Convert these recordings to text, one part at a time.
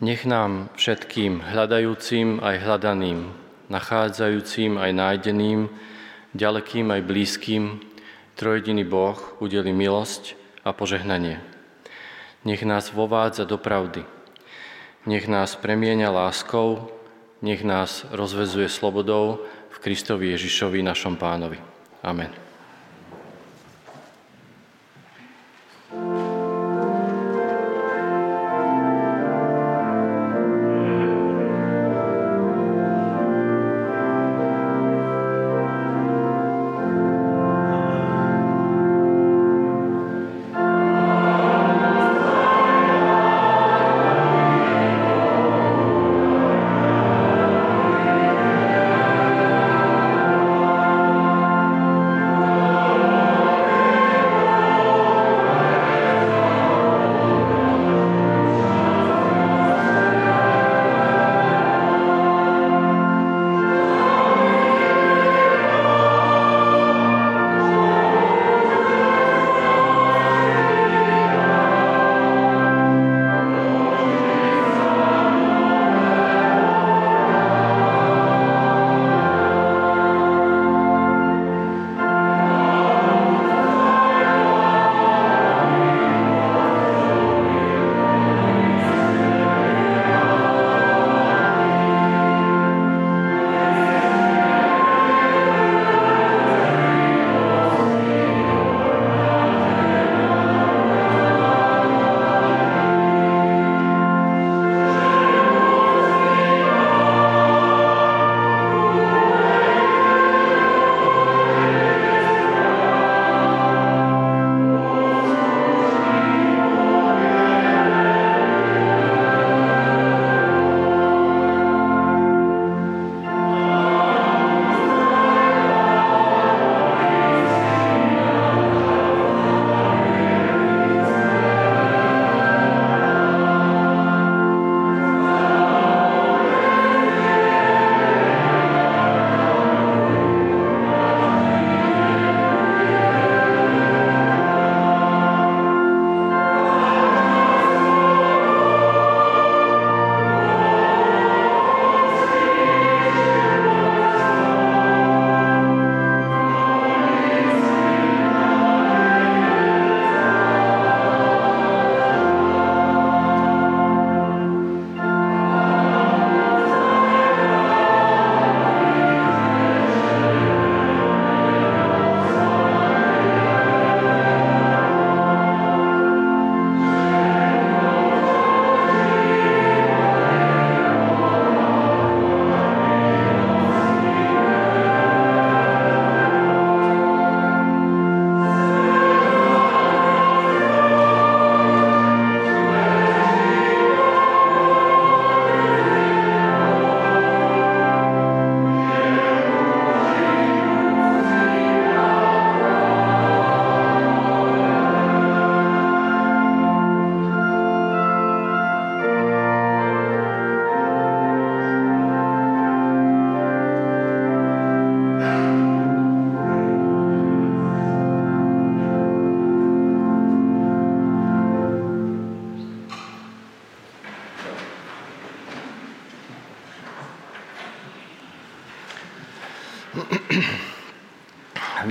Nech nám všetkým hľadajúcim aj hľadaným, nachádzajúcim aj nájdeným, ďalekým aj blízkym, trojediný Boh udeli milosť a požehnanie. Nech nás vovádza do pravdy. Nech nás premieňa láskou, nech nás rozvezuje slobodou v Kristovi Ježišovi, našom pánovi. Amen.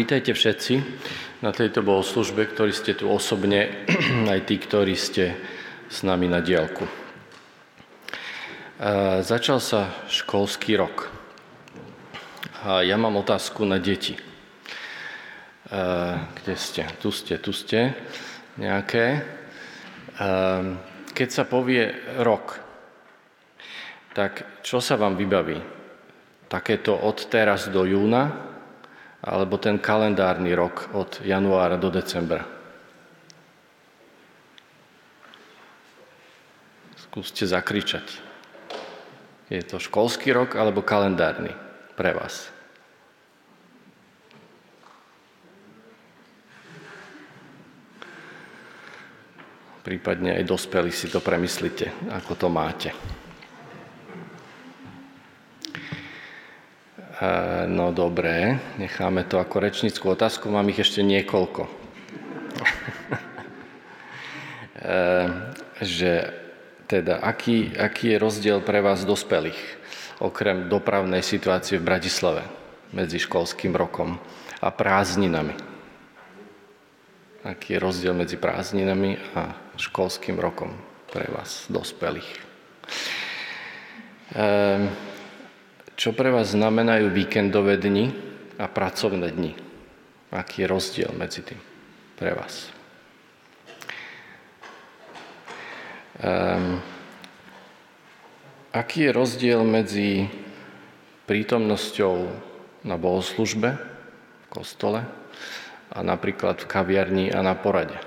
Vítajte všetci na tejto bohoslužbe, ktorí ste tu osobne, aj tí, ktorí ste s nami na diálku. Začal sa školský rok. A ja mám otázku na deti. Kde ste? Tu ste, tu ste. Nejaké. Keď sa povie rok, tak čo sa vám vybaví? Takéto od teraz do júna, alebo ten kalendárny rok od januára do decembra. Skúste zakričať. Je to školský rok alebo kalendárny pre vás? Prípadne aj dospelí si to premyslite, ako to máte. No dobré, necháme to ako rečnickú otázku, mám ich ešte niekoľko. že Teda, aký, aký je rozdiel pre vás dospelých, okrem dopravnej situácie v Bratislave medzi školským rokom a prázdninami? Aký je rozdiel medzi prázdninami a školským rokom pre vás, dospelých? Ehm, čo pre vás znamenajú víkendové dni a pracovné dni? Aký je rozdiel medzi tým pre vás? Um, aký je rozdiel medzi prítomnosťou na bohoslužbe v kostole a napríklad v kaviarni a na porade?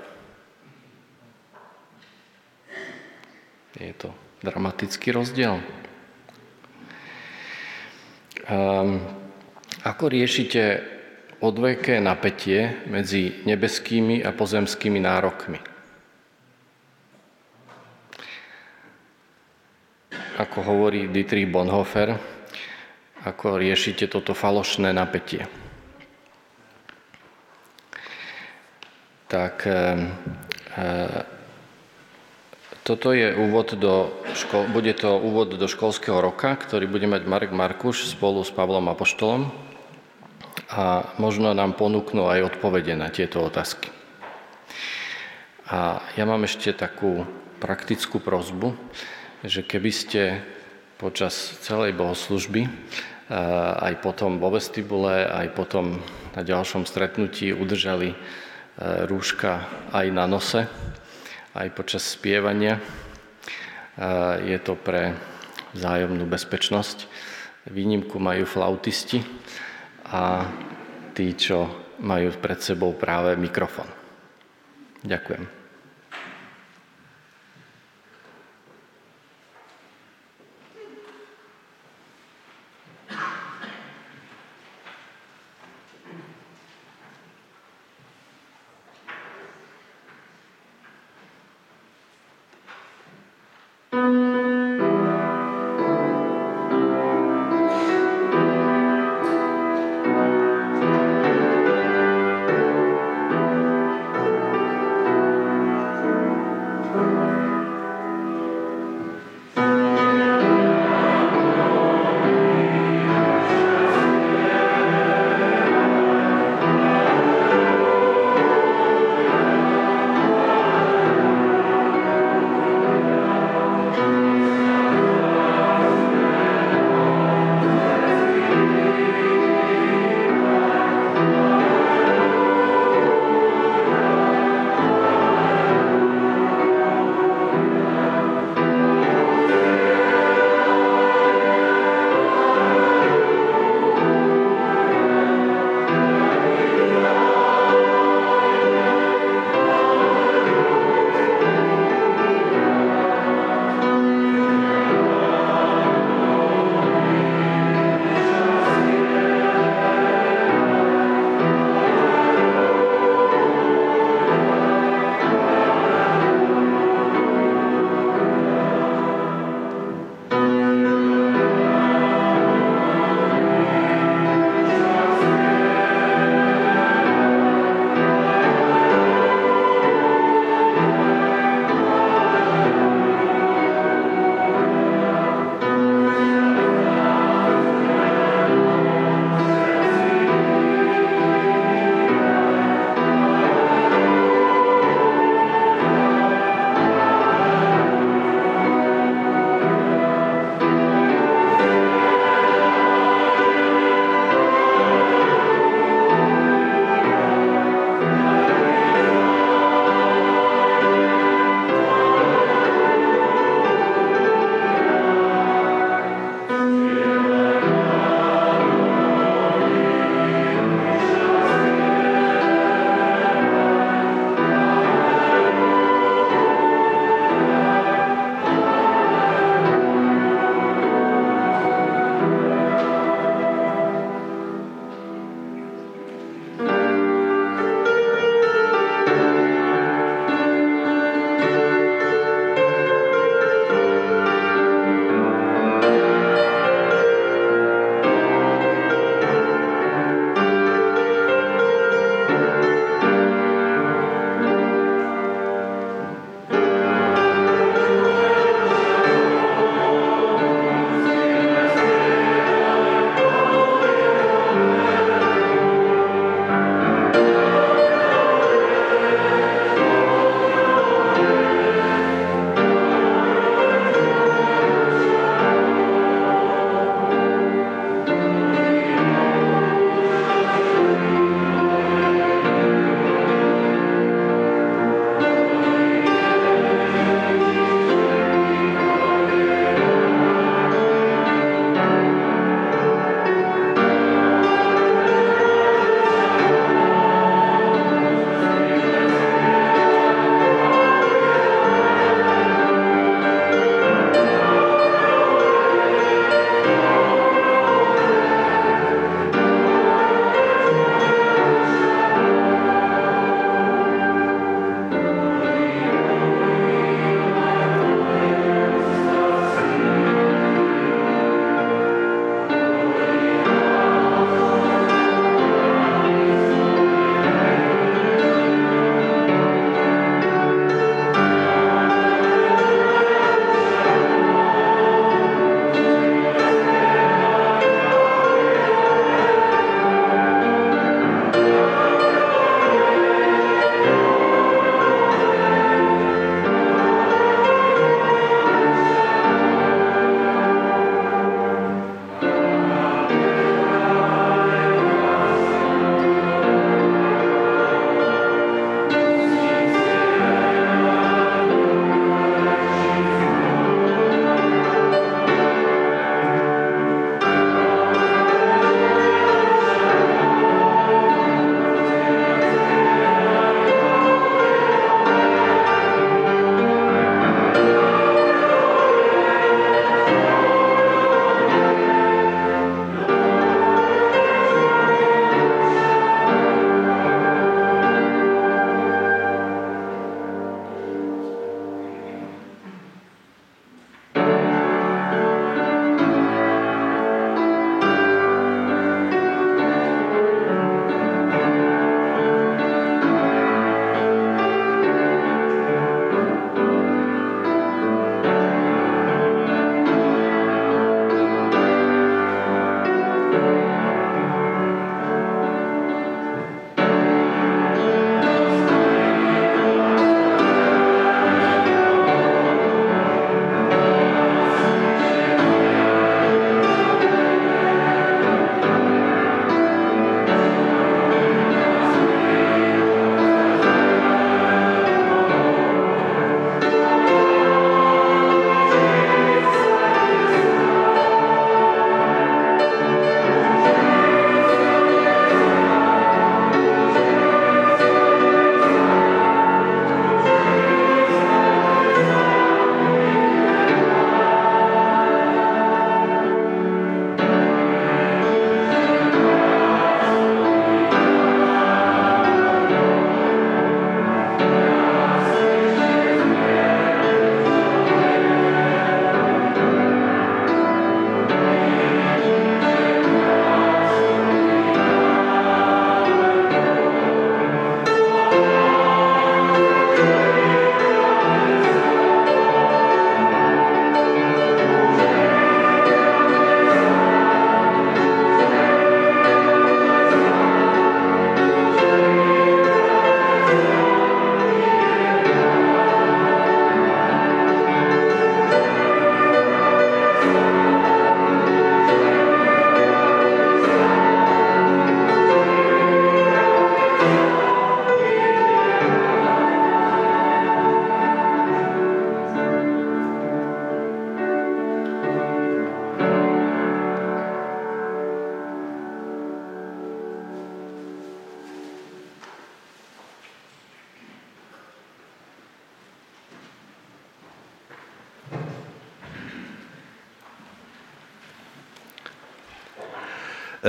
Je to dramatický rozdiel. Um, ako riešite odveké napätie medzi nebeskými a pozemskými nárokmi? ako hovorí Dietrich Bonhoeffer, ako riešite toto falošné napätie. Tak e, toto je úvod do ško- bude to úvod do školského roka, ktorý bude mať Marek Markuš spolu s Pavlom Apoštolom a možno nám ponúknú aj odpovede na tieto otázky. A ja mám ešte takú praktickú prozbu že keby ste počas celej bohoslužby, aj potom vo vestibule, aj potom na ďalšom stretnutí udržali rúška aj na nose, aj počas spievania. Je to pre vzájomnú bezpečnosť. Výnimku majú flautisti a tí, čo majú pred sebou práve mikrofon. Ďakujem.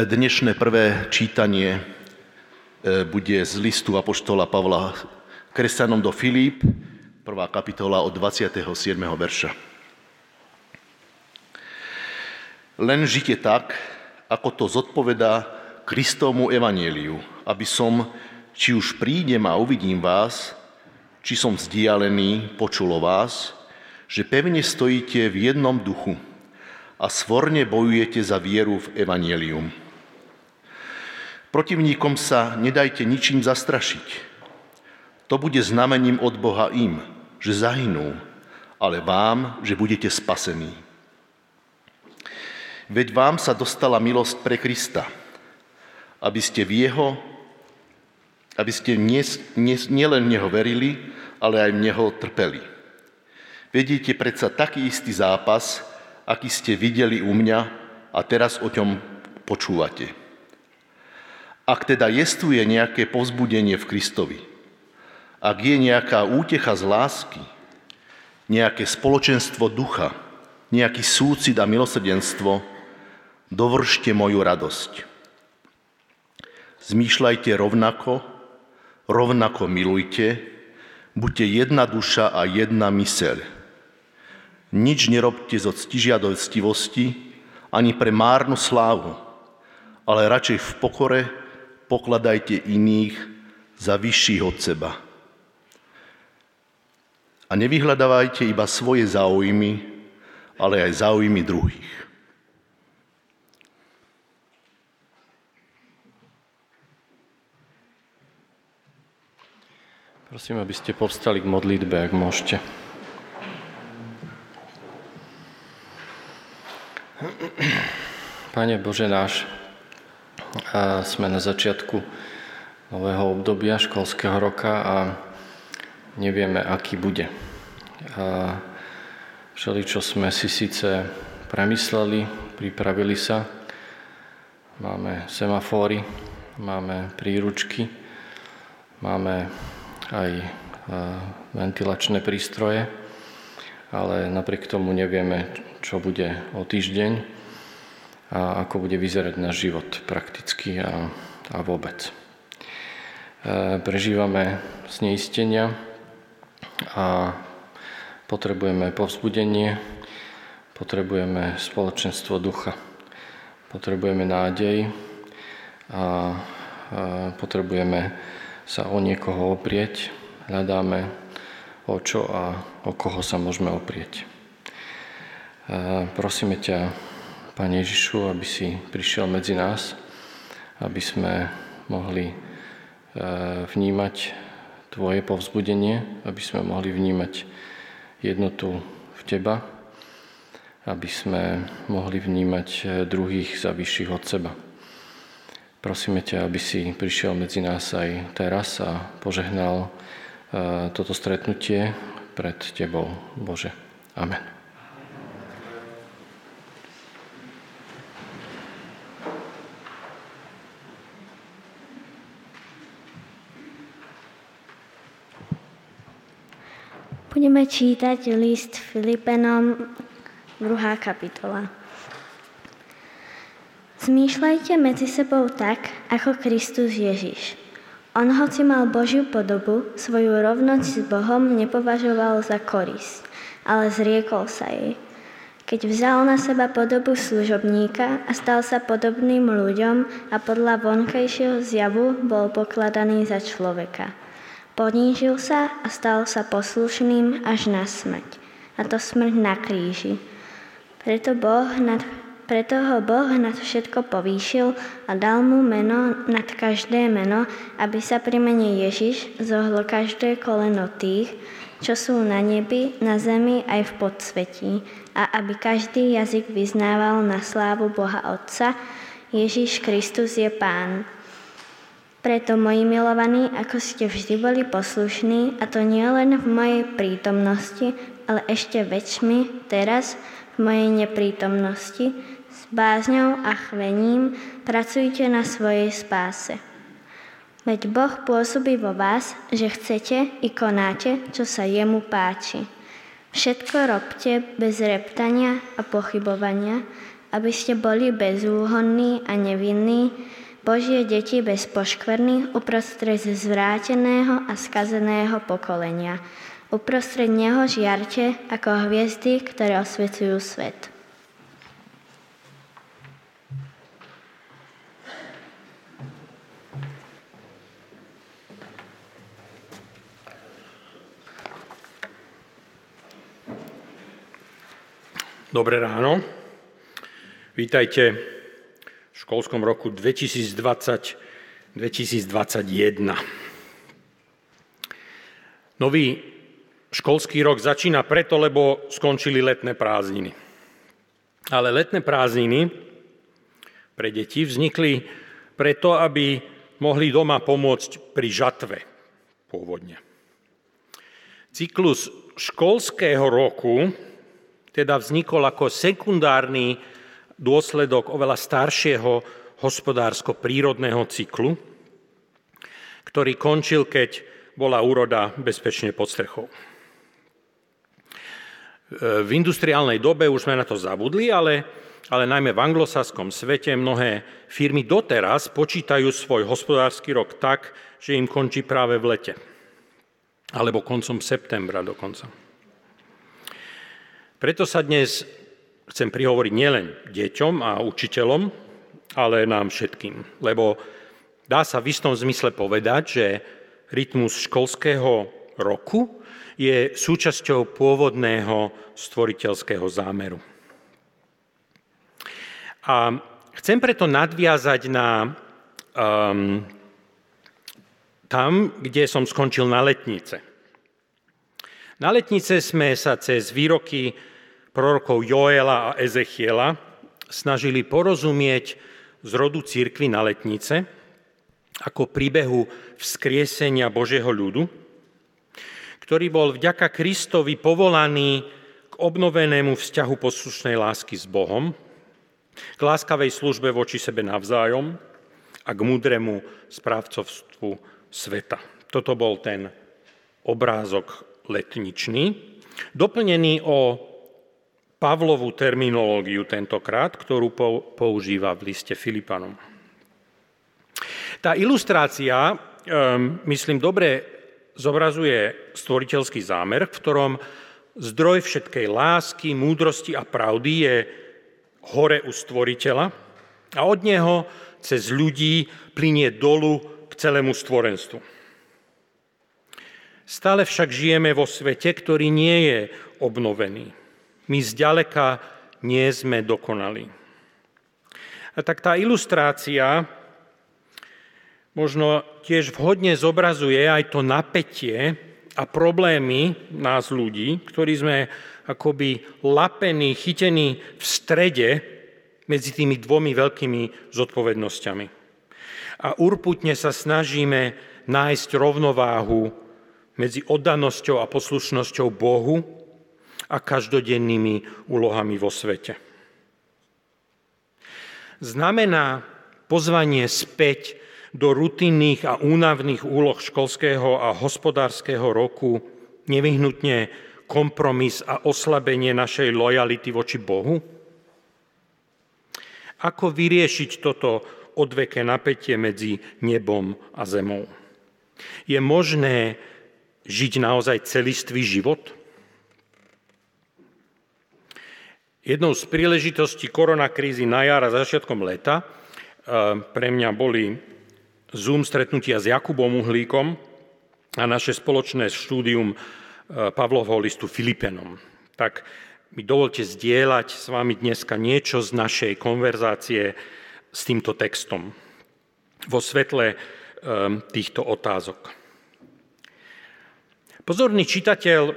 Dnešné prvé čítanie e, bude z listu Apoštola Pavla kresťanom do Filip, prvá kapitola od 27. verša. Len žite tak, ako to zodpovedá Kristovmu evanieliu, aby som, či už prídem a uvidím vás, či som vzdialený, počulo vás, že pevne stojíte v jednom duchu a svorne bojujete za vieru v evanielium. Protivníkom sa nedajte ničím zastrašiť. To bude znamením od Boha im, že zahynú, ale vám, že budete spasení. Veď vám sa dostala milosť pre Krista, aby ste v Jeho, aby ste nie, nie, nielen v Neho verili, ale aj v Neho trpeli. Vedíte predsa taký istý zápas, aký ste videli u mňa a teraz o ňom počúvate. Ak teda jestuje nejaké povzbudenie v Kristovi, ak je nejaká útecha z lásky, nejaké spoločenstvo ducha, nejaký súcit a milosrdenstvo, dovršte moju radosť. Zmýšľajte rovnako, rovnako milujte, buďte jedna duša a jedna myseľ. Nič nerobte zo ctižiadostivosti ani pre márnu slávu, ale radšej v pokore pokladajte iných za vyšších od seba. A nevyhľadávajte iba svoje záujmy, ale aj záujmy druhých. Prosím, aby ste povstali k modlitbe, ak môžete. Pane Bože náš, a sme na začiatku nového obdobia školského roka a nevieme, aký bude. A všeli, čo sme si síce premysleli, pripravili sa, máme semafóry, máme príručky, máme aj ventilačné prístroje, ale napriek tomu nevieme, čo bude o týždeň a ako bude vyzerať náš život prakticky a, a vôbec. Prežívame zneistenia a potrebujeme povzbudenie, potrebujeme spoločenstvo ducha, potrebujeme nádej a potrebujeme sa o niekoho oprieť, hľadáme o čo a o koho sa môžeme oprieť. A prosíme ťa, Pane Ježišu, aby si prišiel medzi nás, aby sme mohli e, vnímať Tvoje povzbudenie, aby sme mohli vnímať jednotu v Teba, aby sme mohli vnímať e, druhých za vyšších od seba. Prosíme ťa, aby si prišiel medzi nás aj teraz a požehnal e, toto stretnutie pred Tebou, Bože. Amen. Budeme čítať list Filipenom, 2. kapitola. Zmýšľajte medzi sebou tak, ako Kristus Ježiš. On, hoci mal Božiu podobu, svoju rovnosť s Bohom nepovažoval za korisť, ale zriekol sa jej. Keď vzal na seba podobu služobníka a stal sa podobným ľuďom a podľa vonkajšieho zjavu bol pokladaný za človeka. Ponížil sa a stal sa poslušným až na smrť, a to smrť na kríži. Preto Boh nad preto ho Boh nad všetko povýšil a dal mu meno nad každé meno, aby sa pri mene Ježiš zohlo každé koleno tých, čo sú na nebi, na zemi aj v podsvetí, a aby každý jazyk vyznával na slávu Boha Otca, Ježiš Kristus je Pán. Preto, moji milovaní, ako ste vždy boli poslušní, a to nie len v mojej prítomnosti, ale ešte väčšmi teraz v mojej neprítomnosti, bázňou a chvením pracujte na svojej spáse. Veď Boh pôsobí vo vás, že chcete i konáte, čo sa jemu páči. Všetko robte bez reptania a pochybovania, aby ste boli bezúhonní a nevinní, Božie deti bez poškvrny uprostred zvráteného a skazeného pokolenia. Uprostred neho žiarte ako hviezdy, ktoré osvecujú svet. Dobré ráno. Vítajte v školskom roku 2020-2021. Nový školský rok začína preto, lebo skončili letné prázdniny. Ale letné prázdniny pre deti vznikli preto, aby mohli doma pomôcť pri žatve pôvodne. Cyklus školského roku teda vznikol ako sekundárny dôsledok oveľa staršieho hospodársko-prírodného cyklu, ktorý končil, keď bola úroda bezpečne pod strechou. V industriálnej dobe už sme na to zabudli, ale, ale najmä v anglosaskom svete mnohé firmy doteraz počítajú svoj hospodársky rok tak, že im končí práve v lete. Alebo koncom septembra dokonca. Preto sa dnes chcem prihovoriť nielen deťom a učiteľom, ale nám všetkým. Lebo dá sa v istom zmysle povedať, že rytmus školského roku je súčasťou pôvodného stvoriteľského zámeru. A chcem preto nadviazať na um, tam, kde som skončil na letnice. Na letnice sme sa cez výroky prorokov Joela a Ezechiela snažili porozumieť z rodu církvy na letnice ako príbehu vzkriesenia Božieho ľudu, ktorý bol vďaka Kristovi povolaný k obnovenému vzťahu poslušnej lásky s Bohom, k láskavej službe voči sebe navzájom a k múdremu správcovstvu sveta. Toto bol ten obrázok letničný, doplnený o Pavlovú terminológiu tentokrát, ktorú používa v liste Filipanom. Tá ilustrácia, ehm, myslím, dobre zobrazuje stvoriteľský zámer, v ktorom zdroj všetkej lásky, múdrosti a pravdy je hore u stvoriteľa a od neho cez ľudí plinie dolu k celému stvorenstvu. Stále však žijeme vo svete, ktorý nie je obnovený my zďaleka nie sme dokonali. A tak tá ilustrácia možno tiež vhodne zobrazuje aj to napätie a problémy nás ľudí, ktorí sme akoby lapení, chytení v strede medzi tými dvomi veľkými zodpovednosťami. A urputne sa snažíme nájsť rovnováhu medzi oddanosťou a poslušnosťou Bohu a každodennými úlohami vo svete. Znamená pozvanie späť do rutinných a únavných úloh školského a hospodárskeho roku nevyhnutne kompromis a oslabenie našej lojality voči Bohu? Ako vyriešiť toto odveké napätie medzi nebom a zemou? Je možné žiť naozaj celistvý život? Jednou z príležitostí koronakrízy na jar a začiatkom leta e, pre mňa boli Zoom stretnutia s Jakubom Uhlíkom a naše spoločné štúdium e, Pavlovho listu Filipenom. Tak mi dovolte zdieľať s vami dneska niečo z našej konverzácie s týmto textom vo svetle e, týchto otázok. Pozorný čitateľ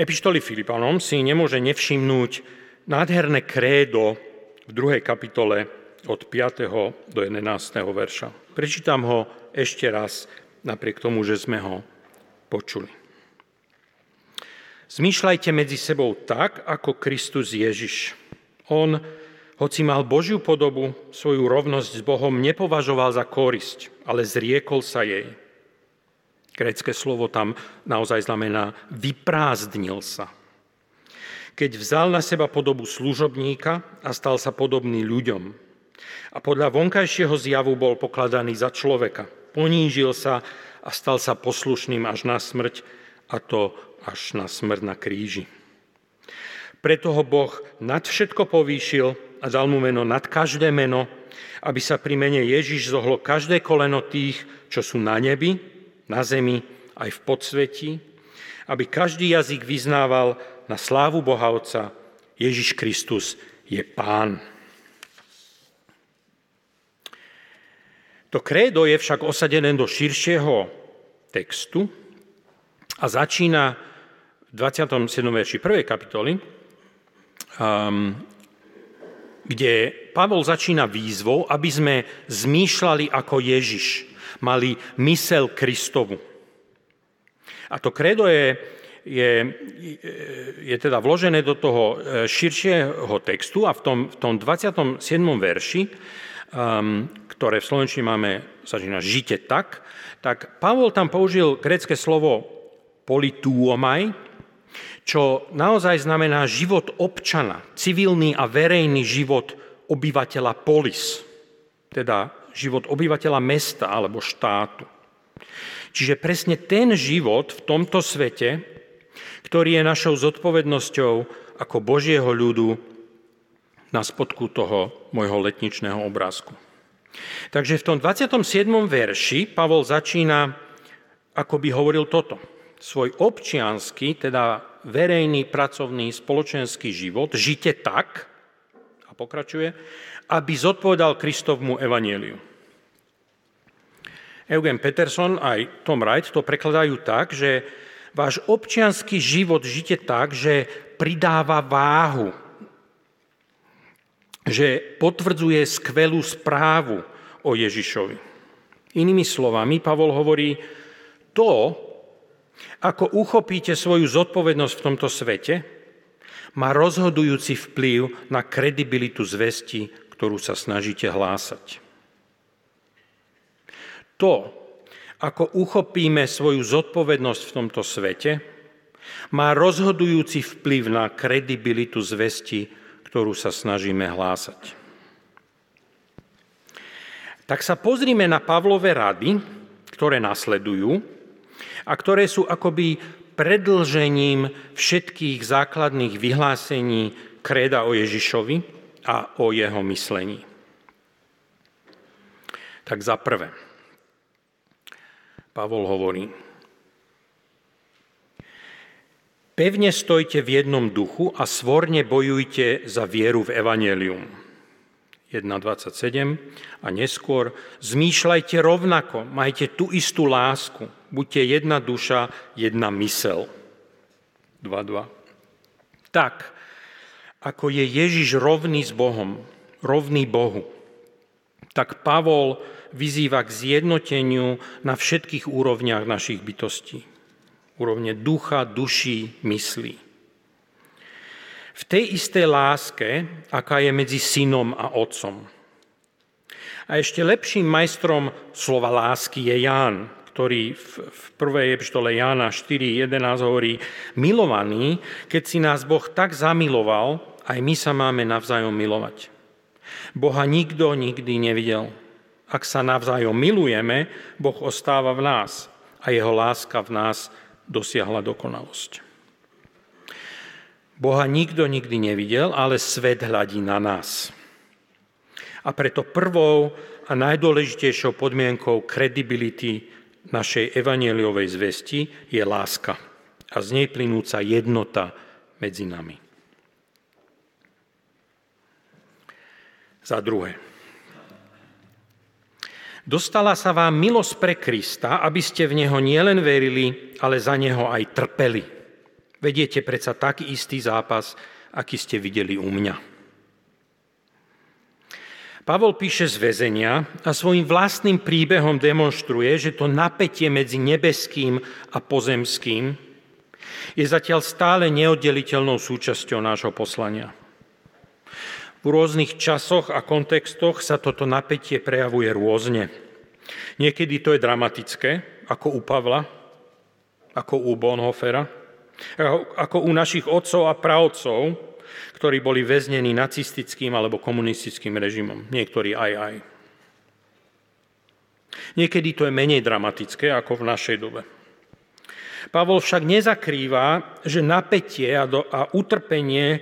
epištoly Filipanom si nemôže nevšimnúť nádherné krédo v druhej kapitole od 5. do 11. verša. Prečítam ho ešte raz, napriek tomu, že sme ho počuli. Zmýšľajte medzi sebou tak, ako Kristus Ježiš. On, hoci mal Božiu podobu, svoju rovnosť s Bohom nepovažoval za korisť, ale zriekol sa jej. Grécké slovo tam naozaj znamená vyprázdnil sa keď vzal na seba podobu služobníka a stal sa podobný ľuďom. A podľa vonkajšieho zjavu bol pokladaný za človeka. Ponížil sa a stal sa poslušným až na smrť, a to až na smrť na kríži. Preto ho Boh nad všetko povýšil a dal mu meno nad každé meno, aby sa pri mene Ježiš zohlo každé koleno tých, čo sú na nebi, na zemi, aj v podsvetí, aby každý jazyk vyznával na slávu Boha Otca, Ježiš Kristus je Pán. To krédo je však osadené do širšieho textu a začína v 27. verši 1. kapitoly, um, kde Pavol začína výzvou, aby sme zmýšľali ako Ježiš, mali mysel Kristovu. A to kredo je, je, je teda vložené do toho e, širšieho textu a v tom, v tom 27. verši, um, ktoré v Slovenčine máme, začína žite tak, tak Pavol tam použil grecké slovo polituomaj, čo naozaj znamená život občana, civilný a verejný život obyvateľa polis, teda život obyvateľa mesta alebo štátu. Čiže presne ten život v tomto svete, ktorý je našou zodpovednosťou ako Božieho ľudu na spodku toho môjho letničného obrázku. Takže v tom 27. verši Pavol začína, ako by hovoril toto. Svoj občiansky, teda verejný, pracovný, spoločenský život žite tak, a pokračuje, aby zodpovedal Kristovmu evanieliu. Eugen Peterson aj Tom Wright to prekladajú tak, že váš občianský život žite tak, že pridáva váhu, že potvrdzuje skvelú správu o Ježišovi. Inými slovami, Pavol hovorí, to, ako uchopíte svoju zodpovednosť v tomto svete, má rozhodujúci vplyv na kredibilitu zvesti, ktorú sa snažíte hlásať. To, ako uchopíme svoju zodpovednosť v tomto svete, má rozhodujúci vplyv na kredibilitu zvesti, ktorú sa snažíme hlásať. Tak sa pozrime na Pavlové rady, ktoré nasledujú a ktoré sú akoby predlžením všetkých základných vyhlásení kréda o Ježišovi a o jeho myslení. Tak za prvé, Pavol hovorí, pevne stojte v jednom duchu a svorne bojujte za vieru v Evangelium. 1.27 a neskôr zmýšľajte rovnako, majte tú istú lásku, buďte jedna duša, jedna mysel. 2.2. Tak, ako je Ježiš rovný s Bohom, rovný Bohu, tak Pavol vyzýva k zjednoteniu na všetkých úrovniach našich bytostí. Úrovne ducha, duší, myslí v tej istej láske, aká je medzi synom a otcom. A ešte lepším majstrom slova lásky je Ján, ktorý v prvej epištole Jána 4.11 hovorí, milovaný, keď si nás Boh tak zamiloval, aj my sa máme navzájom milovať. Boha nikto nikdy nevidel. Ak sa navzájom milujeme, Boh ostáva v nás a jeho láska v nás dosiahla dokonalosť. Boha nikto nikdy nevidel, ale svet hľadí na nás. A preto prvou a najdôležitejšou podmienkou kredibility našej evanieliovej zvesti je láska a z nej plynúca jednota medzi nami. Za druhé. Dostala sa vám milosť pre Krista, aby ste v Neho nielen verili, ale za Neho aj trpeli Vediete predsa taký istý zápas, aký ste videli u mňa. Pavol píše z väzenia a svojim vlastným príbehom demonstruje, že to napätie medzi nebeským a pozemským je zatiaľ stále neoddeliteľnou súčasťou nášho poslania. V rôznych časoch a kontextoch sa toto napätie prejavuje rôzne. Niekedy to je dramatické, ako u Pavla, ako u Bonhoeffera, Ako u našich otcov a pravcov, ktorí boli väznení nacistickým alebo komunistickým režimom. Niektorí aj aj. Niekedy to je menej dramatické ako v našej dobe. Pavol však nezakrýva, že napätie a, do, a utrpenie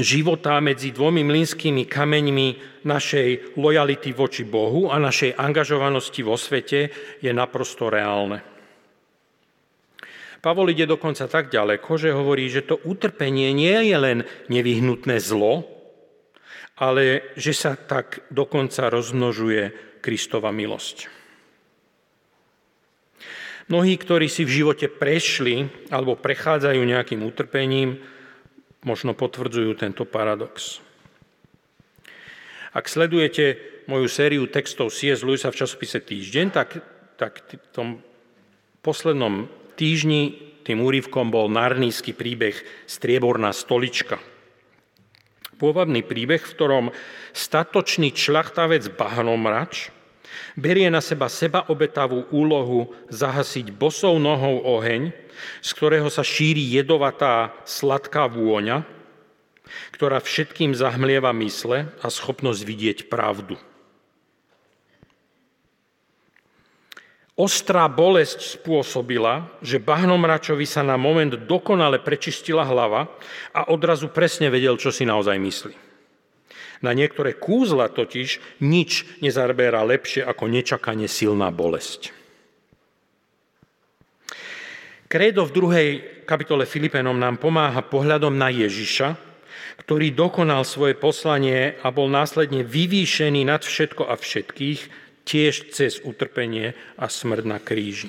života medzi dvomi mlynskými kameňmi našej lojality voči Bohu a našej angažovanosti vo svete je naprosto reálne. Pavol ide dokonca tak ďaleko, že hovorí, že to utrpenie nie je len nevyhnutné zlo, ale že sa tak dokonca rozmnožuje Kristova milosť. Mnohí, ktorí si v živote prešli alebo prechádzajú nejakým utrpením, možno potvrdzujú tento paradox. Ak sledujete moju sériu textov C.S. Lewisa v časopise Týždeň, tak, tak v tom poslednom týždni tým úrivkom bol narnísky príbeh Strieborná stolička. Pôvodný príbeh, v ktorom statočný člachtavec Bahnomrač Berie na seba seba obetavú úlohu zahasiť bosou nohou oheň, z ktorého sa šíri jedovatá sladká vôňa, ktorá všetkým zahmlieva mysle a schopnosť vidieť pravdu. Ostrá bolesť spôsobila, že bahnomračovi sa na moment dokonale prečistila hlava a odrazu presne vedel, čo si naozaj myslí. Na niektoré kúzla totiž nič nezarberá lepšie ako nečakane silná bolesť. Kredo v druhej kapitole Filipenom nám pomáha pohľadom na Ježiša, ktorý dokonal svoje poslanie a bol následne vyvýšený nad všetko a všetkých, tiež cez utrpenie a smrť na kríži.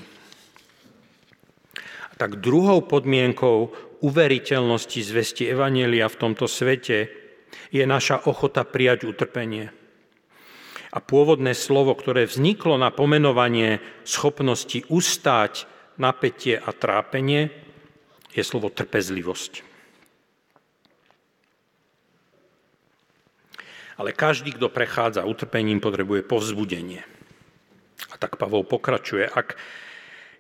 A tak druhou podmienkou uveriteľnosti zvesti Evanielia v tomto svete je naša ochota prijať utrpenie. A pôvodné slovo, ktoré vzniklo na pomenovanie schopnosti ustáť napätie a trápenie, je slovo trpezlivosť. Ale každý, kto prechádza utrpením, potrebuje povzbudenie. A tak Pavol pokračuje. Ak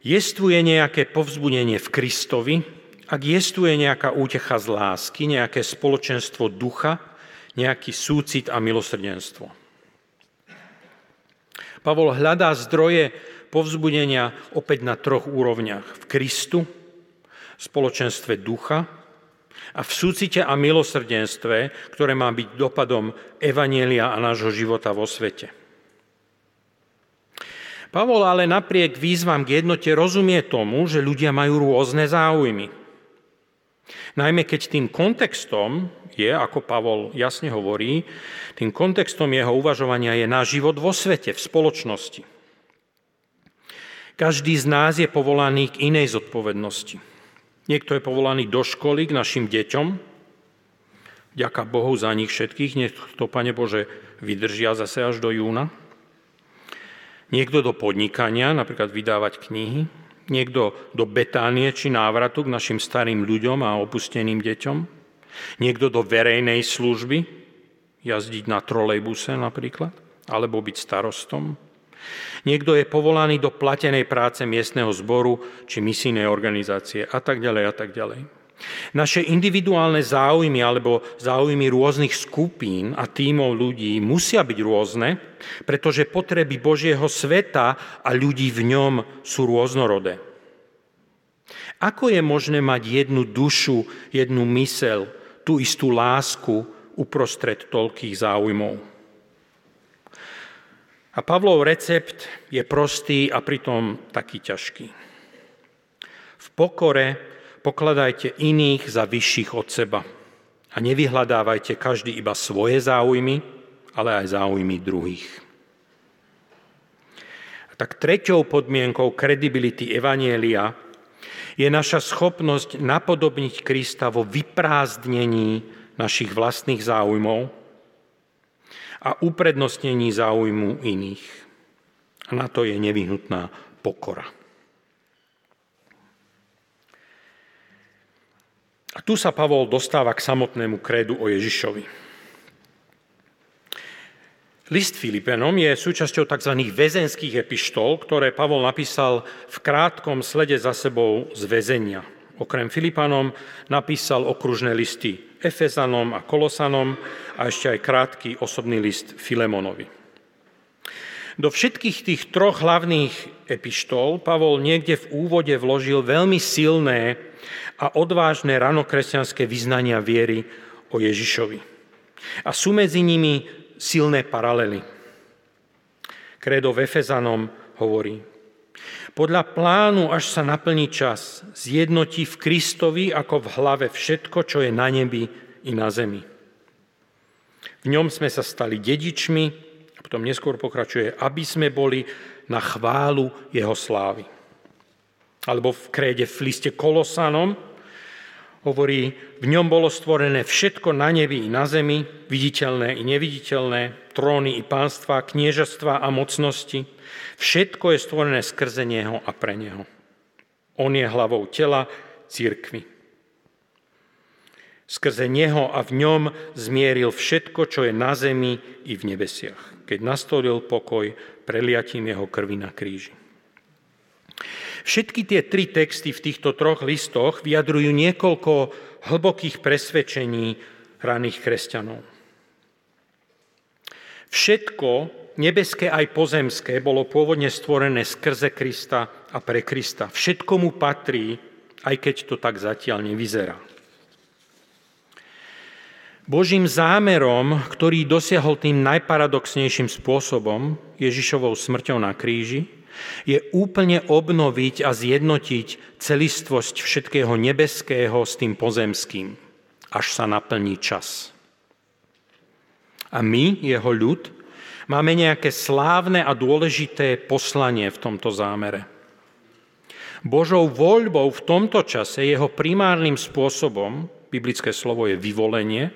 jestvuje nejaké povzbudenie v Kristovi, ak jestuje nejaká útecha z lásky, nejaké spoločenstvo ducha, nejaký súcit a milosrdenstvo. Pavol hľadá zdroje povzbudenia opäť na troch úrovniach. V Kristu, v spoločenstve ducha a v súcite a milosrdenstve, ktoré má byť dopadom Evanielia a nášho života vo svete. Pavol ale napriek výzvam k jednote rozumie tomu, že ľudia majú rôzne záujmy. Najmä keď tým kontextom je, ako Pavol jasne hovorí, tým kontextom jeho uvažovania je náš život vo svete, v spoločnosti. Každý z nás je povolaný k inej zodpovednosti. Niekto je povolaný do školy k našim deťom. Ďaká Bohu za nich všetkých, nech to, Pane Bože, vydržia zase až do júna. Niekto do podnikania, napríklad vydávať knihy. Niekto do Betánie či návratu k našim starým ľuďom a opusteným deťom. Niekto do verejnej služby, jazdiť na trolejbuse napríklad, alebo byť starostom. Niekto je povolaný do platenej práce miestneho zboru či misijnej organizácie a tak ďalej a tak ďalej. Naše individuálne záujmy alebo záujmy rôznych skupín a tímov ľudí musia byť rôzne, pretože potreby Božieho sveta a ľudí v ňom sú rôznorodé. Ako je možné mať jednu dušu, jednu mysel, tú istú lásku uprostred toľkých záujmov. A Pavlov recept je prostý a pritom taký ťažký. V pokore pokladajte iných za vyšších od seba a nevyhľadávajte každý iba svoje záujmy, ale aj záujmy druhých. A tak treťou podmienkou kredibility Evanielia je naša schopnosť napodobniť Krista vo vyprázdnení našich vlastných záujmov a uprednostnení záujmu iných. A na to je nevyhnutná pokora. A tu sa Pavol dostáva k samotnému krédu o Ježišovi. List Filipenom je súčasťou tzv. väzenských epištol, ktoré Pavol napísal v krátkom slede za sebou z väzenia. Okrem Filipanom napísal okružné listy Efezanom a Kolosanom a ešte aj krátky osobný list Filemonovi. Do všetkých tých troch hlavných epištol Pavol niekde v úvode vložil veľmi silné a odvážne ranokresťanské vyznania viery o Ježišovi. A sú medzi nimi silné paralely. Kredo v Efezanom hovorí, podľa plánu, až sa naplní čas, zjednotí v Kristovi ako v hlave všetko, čo je na nebi i na zemi. V ňom sme sa stali dedičmi, potom neskôr pokračuje, aby sme boli na chválu jeho slávy. Alebo v kréde v liste Kolosanom hovorí, v ňom bolo stvorené všetko na nebi i na zemi, viditeľné i neviditeľné, tróny i pánstva, kniežastva a mocnosti, Všetko je stvorené skrze Neho a pre Neho. On je hlavou tela církvy. Skrze Neho a v ňom zmieril všetko, čo je na zemi i v nebesiach, keď nastolil pokoj preliatím Jeho krvi na kríži. Všetky tie tri texty v týchto troch listoch vyjadrujú niekoľko hlbokých presvedčení raných kresťanov. Všetko, nebeské aj pozemské bolo pôvodne stvorené skrze Krista a pre Krista. Všetko mu patrí, aj keď to tak zatiaľ nevyzerá. Božím zámerom, ktorý dosiahol tým najparadoxnejším spôsobom, Ježišovou smrťou na kríži, je úplne obnoviť a zjednotiť celistvosť všetkého nebeského s tým pozemským, až sa naplní čas. A my, jeho ľud, Máme nejaké slávne a dôležité poslanie v tomto zámere. Božou voľbou v tomto čase, jeho primárnym spôsobom, biblické slovo je vyvolenie,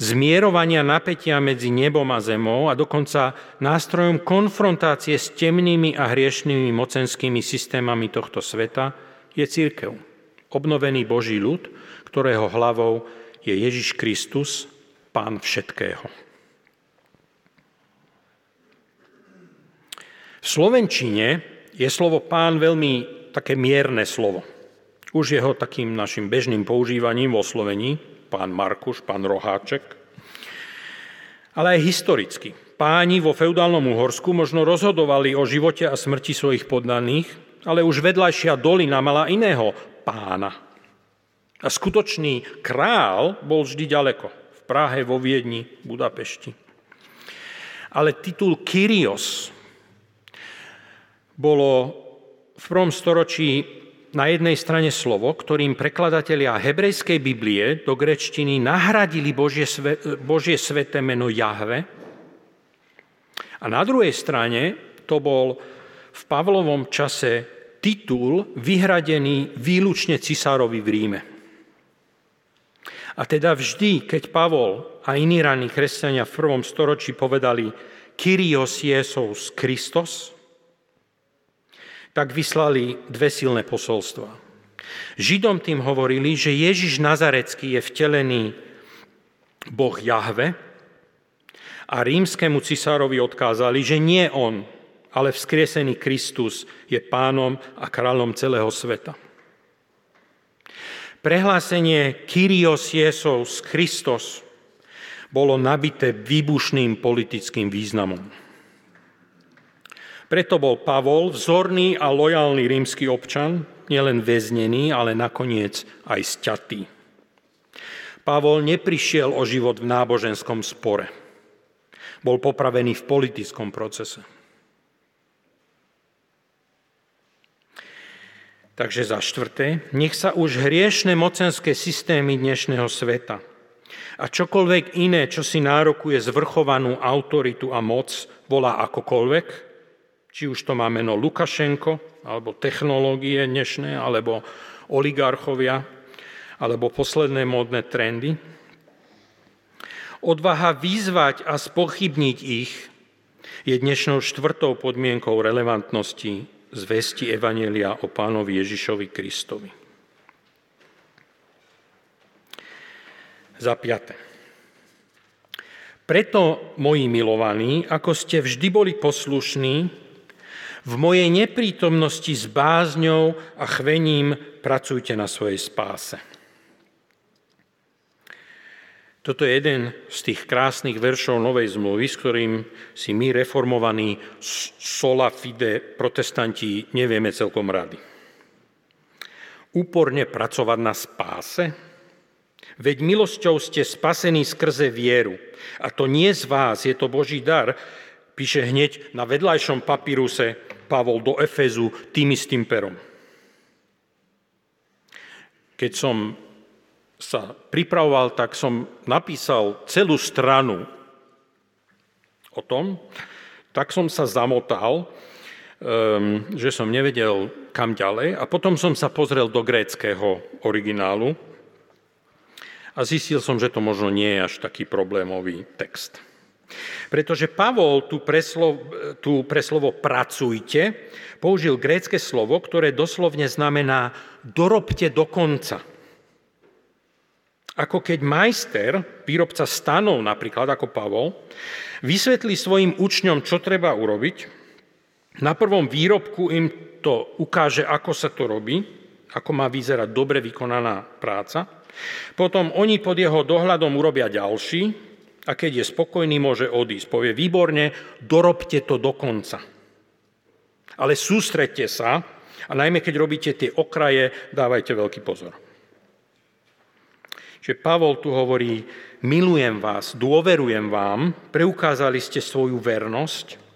zmierovania napätia medzi nebom a zemou a dokonca nástrojom konfrontácie s temnými a hriešnými mocenskými systémami tohto sveta je církev. Obnovený Boží ľud, ktorého hlavou je Ježiš Kristus, Pán všetkého. V Slovenčine je slovo pán veľmi také mierne slovo. Už jeho takým našim bežným používaním vo Slovení, pán Markuš, pán Roháček, ale aj historicky. Páni vo feudálnom Uhorsku možno rozhodovali o živote a smrti svojich poddaných, ale už vedľajšia dolina mala iného pána. A skutočný král bol vždy ďaleko. V Prahe, vo Viedni, Budapešti. Ale titul Kyrios bolo v prvom storočí na jednej strane slovo, ktorým prekladatelia hebrejskej Biblie do grečtiny nahradili Božie, Božie sveté meno Jahve. A na druhej strane to bol v Pavlovom čase titul vyhradený výlučne cisárovi v Ríme. A teda vždy, keď Pavol a iní ranní kresťania v prvom storočí povedali Kyrios Jesus Kristos, tak vyslali dve silné posolstva. Židom tým hovorili, že Ježiš Nazarecký je vtelený Boh Jahve a rímskému cisárovi odkázali, že nie on, ale vzkriesený Kristus je pánom a kráľom celého sveta. Prehlásenie Kyrios Jesus Christos bolo nabité výbušným politickým významom. Preto bol Pavol vzorný a lojálny rímsky občan, nielen väznený, ale nakoniec aj sťatý. Pavol neprišiel o život v náboženskom spore. Bol popravený v politickom procese. Takže za štvrté, nech sa už hriešne mocenské systémy dnešného sveta a čokoľvek iné, čo si nárokuje zvrchovanú autoritu a moc, volá akokoľvek, či už to má meno Lukašenko, alebo technológie dnešné, alebo oligarchovia, alebo posledné módne trendy. Odvaha vyzvať a spochybniť ich je dnešnou štvrtou podmienkou relevantnosti zvesti Evanelia o pánovi Ježišovi Kristovi. Za piate. Preto, moji milovaní, ako ste vždy boli poslušní, V mojej neprítomnosti s bázňou a chvením pracujte na svojej spáse. Toto je jeden z tých krásnych veršov Novej zmluvy, s ktorým si my reformovaní sola fide protestanti nevieme celkom rady. Úporne pracovať na spáse? Veď milosťou ste spasení skrze vieru. A to nie z vás, je to Boží dar, píše hneď na vedľajšom papíruse Pavol do Efezu tým istým perom. Keď som sa pripravoval, tak som napísal celú stranu o tom, tak som sa zamotal, um, že som nevedel kam ďalej a potom som sa pozrel do gréckého originálu a zistil som, že to možno nie je až taký problémový text. Pretože Pavol tu pre, slovo, tu pre slovo pracujte použil grécke slovo, ktoré doslovne znamená dorobte do konca. Ako keď majster, výrobca stanov napríklad ako Pavol, vysvetlí svojim učňom, čo treba urobiť, na prvom výrobku im to ukáže, ako sa to robí, ako má vyzerať dobre vykonaná práca. Potom oni pod jeho dohľadom urobia ďalší a keď je spokojný, môže odísť. Povie, výborne, dorobte to do konca. Ale sústredte sa a najmä keď robíte tie okraje, dávajte veľký pozor. Že Pavol tu hovorí, milujem vás, dôverujem vám, preukázali ste svoju vernosť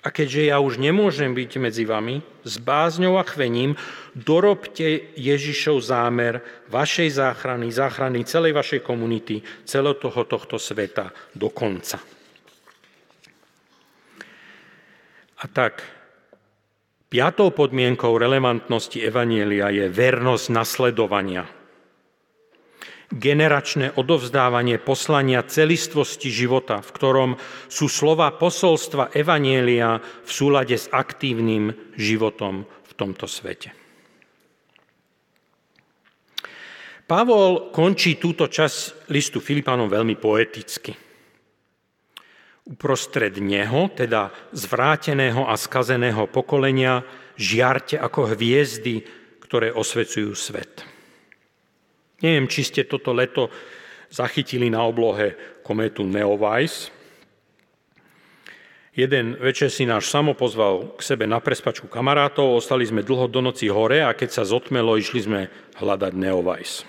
a keďže ja už nemôžem byť medzi vami, s bázňou a chvením dorobte Ježišov zámer vašej záchrany, záchrany celej vašej komunity, celého toho, tohto sveta do konca. A tak, piatou podmienkou relevantnosti Evanielia je vernosť nasledovania – generačné odovzdávanie poslania celistvosti života, v ktorom sú slova posolstva Evanielia v súlade s aktívnym životom v tomto svete. Pavol končí túto časť listu Filipánom veľmi poeticky. Uprostred neho, teda zvráteného a skazeného pokolenia, žiarte ako hviezdy, ktoré osvecujú svet. Neviem, či ste toto leto zachytili na oblohe kométu Neowise. Jeden večer si náš samo pozval k sebe na prespačku kamarátov, ostali sme dlho do noci hore a keď sa zotmelo, išli sme hľadať Neowise.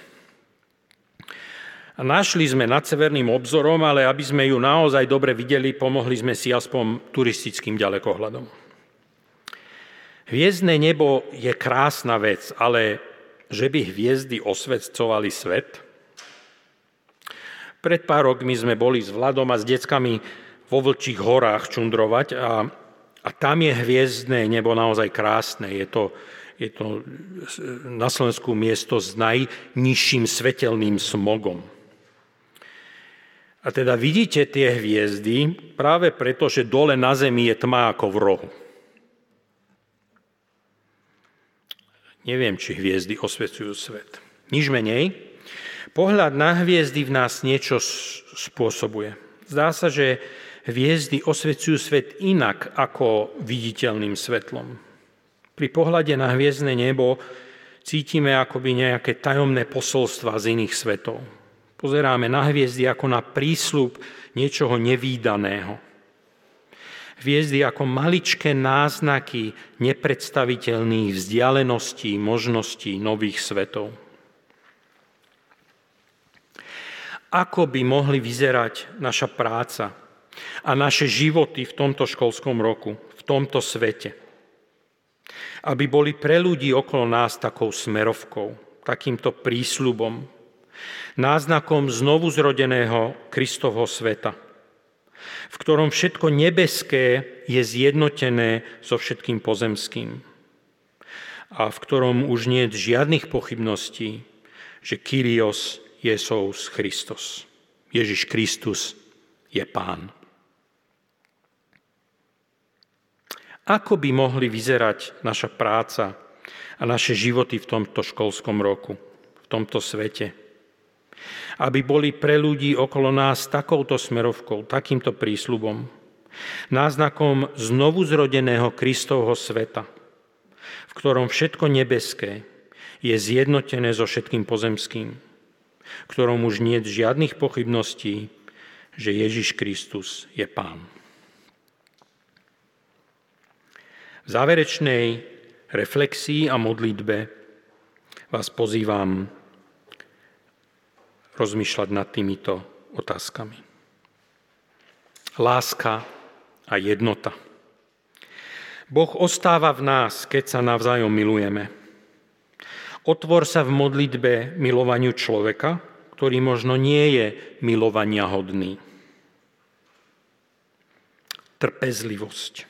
Našli sme nad severným obzorom, ale aby sme ju naozaj dobre videli, pomohli sme si aspoň turistickým ďalekohľadom. Hviezdne nebo je krásna vec, ale že by hviezdy osvedcovali svet? Pred pár rokmi sme boli s Vladom a s deckami vo Vlčích horách čundrovať a, a tam je hviezdne nebo naozaj krásne. Je to, je to na Slovensku miesto s najnižším svetelným smogom. A teda vidíte tie hviezdy práve preto, že dole na zemi je tma ako v rohu. Neviem, či hviezdy osvecujú svet. Nič menej. Pohľad na hviezdy v nás niečo spôsobuje. Zdá sa, že hviezdy osvecujú svet inak ako viditeľným svetlom. Pri pohľade na hviezdne nebo cítime akoby nejaké tajomné posolstva z iných svetov. Pozeráme na hviezdy ako na prísľub niečoho nevýdaného hviezdy ako maličké náznaky nepredstaviteľných vzdialeností, možností nových svetov. Ako by mohli vyzerať naša práca a naše životy v tomto školskom roku, v tomto svete? Aby boli pre ľudí okolo nás takou smerovkou, takýmto prísľubom, náznakom znovu zrodeného Kristovho sveta – v ktorom všetko nebeské je zjednotené so všetkým pozemským a v ktorom už nie je žiadnych pochybností, že Kyrios Jesous Christos. Ježiš Kristus je Pán. Ako by mohli vyzerať naša práca a naše životy v tomto školskom roku, v tomto svete? Aby boli pre ľudí okolo nás takouto smerovkou, takýmto prísľubom, náznakom znovu zrodeného Kristovho sveta, v ktorom všetko nebeské je zjednotené so všetkým pozemským, v ktorom už nie je žiadnych pochybností, že Ježiš Kristus je Pán. V záverečnej reflexii a modlitbe vás pozývam rozmýšľať nad týmito otázkami. Láska a jednota. Boh ostáva v nás, keď sa navzájom milujeme. Otvor sa v modlitbe milovaniu človeka, ktorý možno nie je milovania hodný. Trpezlivosť.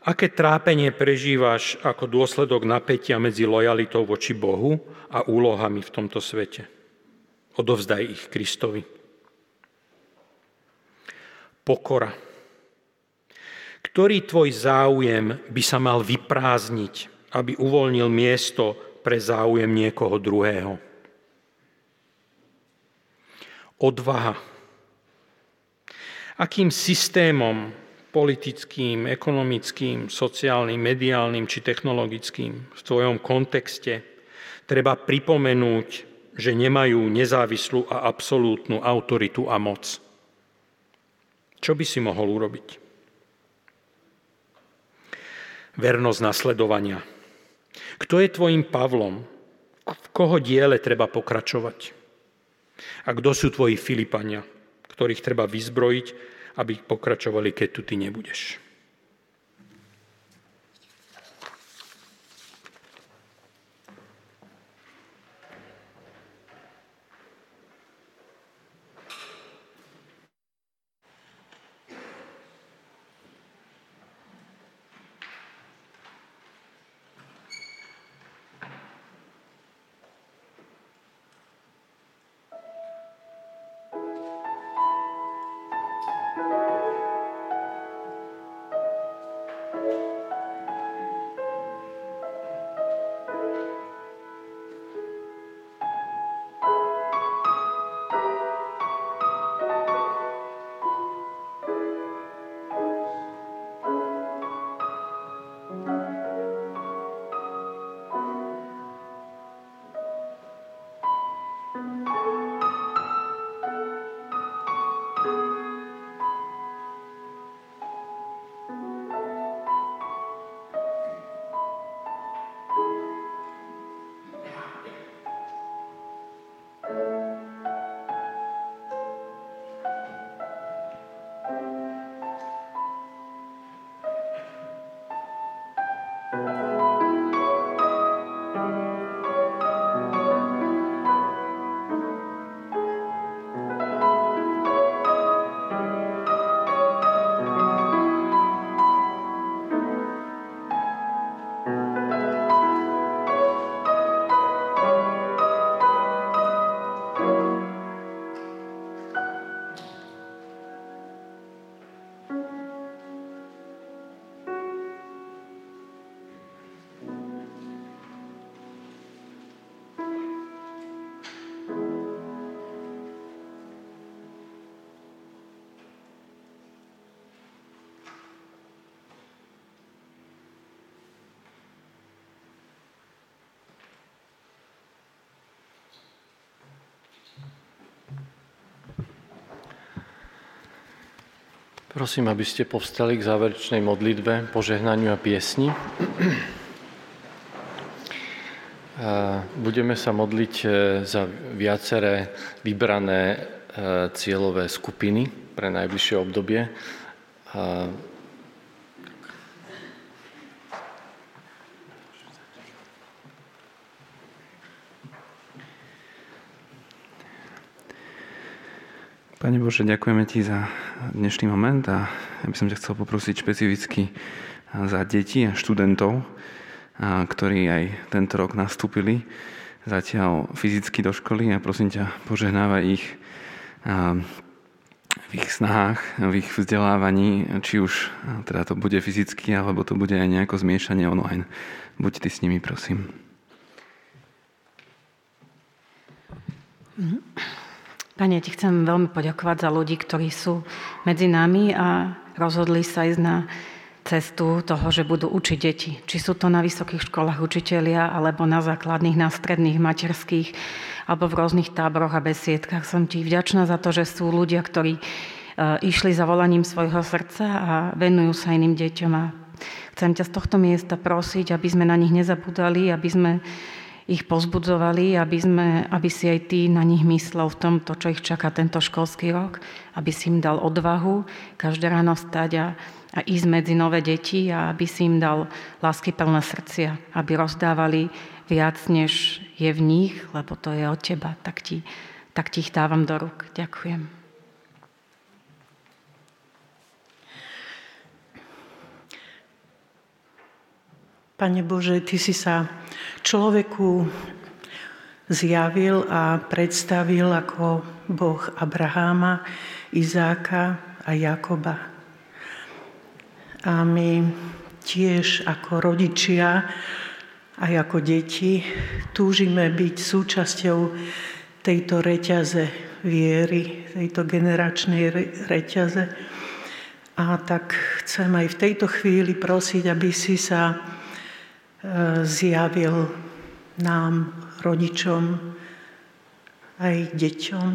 Aké trápenie prežívaš ako dôsledok napätia medzi lojalitou voči Bohu a úlohami v tomto svete? Odovzdaj ich Kristovi. Pokora. Ktorý tvoj záujem by sa mal vyprázdniť, aby uvoľnil miesto pre záujem niekoho druhého? Odvaha. Akým systémom politickým, ekonomickým, sociálnym, mediálnym či technologickým v tvojom kontexte treba pripomenúť že nemajú nezávislú a absolútnu autoritu a moc. Čo by si mohol urobiť? Vernosť nasledovania. Kto je tvojim Pavlom? V koho diele treba pokračovať? A kto sú tvoji Filipania, ktorých treba vyzbrojiť, aby pokračovali, keď tu ty nebudeš? Prosím, aby ste povstali k záverečnej modlitbe, požehnaniu a piesni. Budeme sa modliť e, za viaceré vybrané e, cieľové skupiny pre najbližšie obdobie. Pane Bože, ďakujeme Ti za dnešný moment a ja by som ťa chcel poprosiť špecificky za deti a študentov, ktorí aj tento rok nastúpili zatiaľ fyzicky do školy a prosím ťa, požehnávaj ich v ich snahách, v ich vzdelávaní, či už teda to bude fyzicky, alebo to bude aj nejako zmiešanie online. Buď ty s nimi, prosím. Mm-hmm. Pane, Ti chcem veľmi poďakovať za ľudí, ktorí sú medzi nami a rozhodli sa ísť na cestu toho, že budú učiť deti. Či sú to na vysokých školách učitelia, alebo na základných, na stredných, materských, alebo v rôznych táboroch a besiedkách. Som Ti vďačná za to, že sú ľudia, ktorí e, išli za volaním svojho srdca a venujú sa iným deťom. A chcem ťa z tohto miesta prosiť, aby sme na nich nezabudali, aby sme ich pozbudzovali, aby, sme, aby si aj ty na nich myslel v tomto, čo ich čaká tento školský rok, aby si im dal odvahu každé ráno stať a, a ísť medzi nové deti a aby si im dal lásky plné srdcia, aby rozdávali viac, než je v nich, lebo to je od teba, tak ti, tak ti ich dávam do rúk. Ďakujem. Pane Bože, Ty si sa človeku zjavil a predstavil ako Boh Abraháma, Izáka a Jakoba. A my tiež ako rodičia aj ako deti túžime byť súčasťou tejto reťaze viery, tejto generačnej reťaze. A tak chcem aj v tejto chvíli prosiť, aby si sa zjavil nám, rodičom, aj deťom.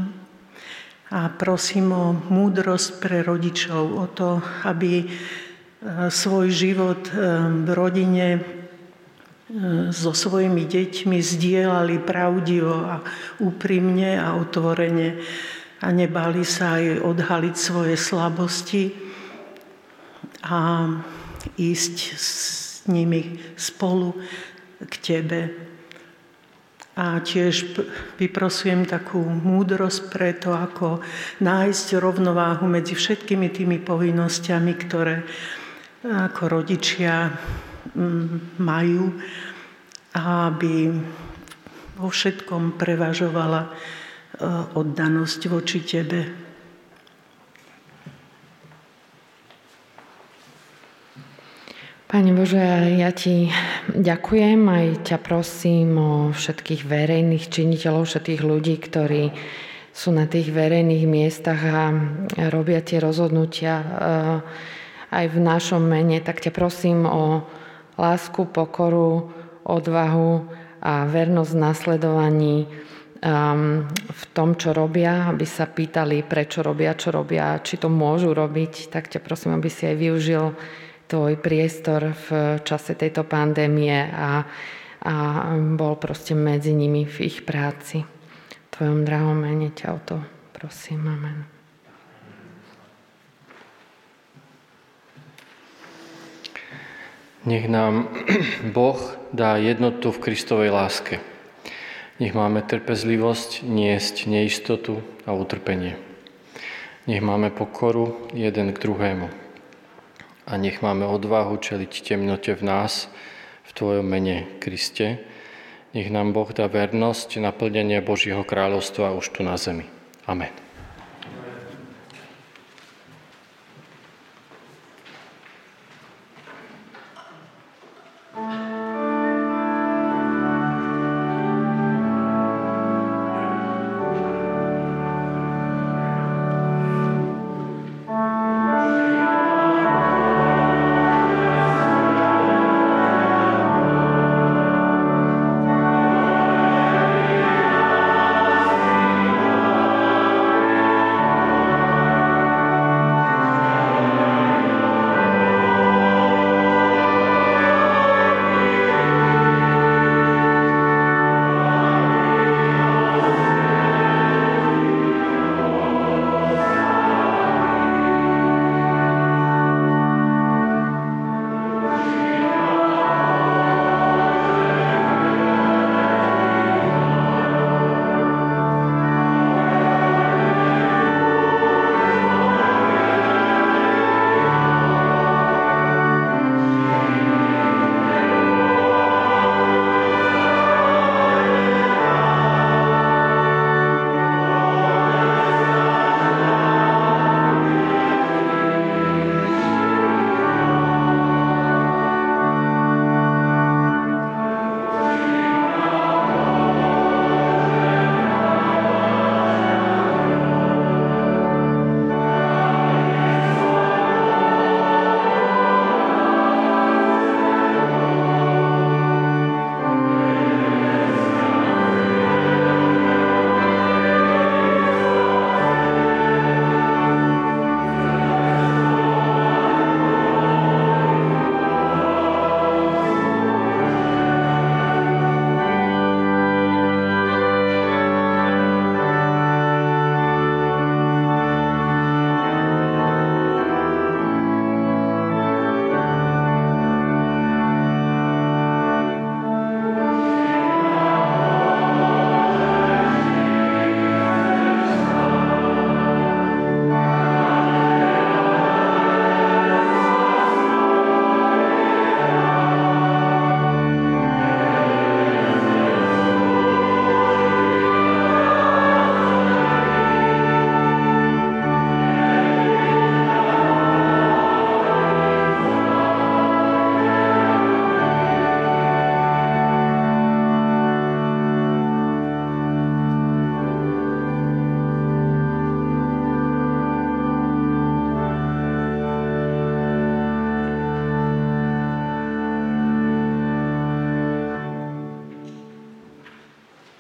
A prosím o múdrosť pre rodičov, o to, aby e, svoj život e, v rodine e, so svojimi deťmi zdieľali pravdivo a úprimne a otvorene a nebali sa aj odhaliť svoje slabosti a ísť nimi spolu k Tebe. A tiež vyprosujem takú múdrosť pre to, ako nájsť rovnováhu medzi všetkými tými povinnosťami, ktoré ako rodičia majú, aby vo všetkom prevažovala e, oddanosť voči Tebe. Pane Bože, ja Ti ďakujem aj ťa prosím o všetkých verejných činiteľov, všetkých ľudí, ktorí sú na tých verejných miestach a robia tie rozhodnutia eh, aj v našom mene, tak ťa prosím o lásku, pokoru, odvahu a vernosť v nasledovaní ehm, v tom, čo robia, aby sa pýtali, prečo robia, čo robia, či to môžu robiť, tak ťa prosím, aby si aj využil tvoj priestor v čase tejto pandémie a, a bol proste medzi nimi v ich práci. V tvojom drahom mene ťa o to prosím. Amen. Nech nám Boh dá jednotu v Kristovej láske. Nech máme trpezlivosť niesť neistotu a utrpenie. Nech máme pokoru jeden k druhému a nech máme odvahu čeliť temnote v nás, v Tvojom mene, Kriste. Nech nám Boh dá vernosť naplnenia Božieho kráľovstva už tu na zemi. Amen.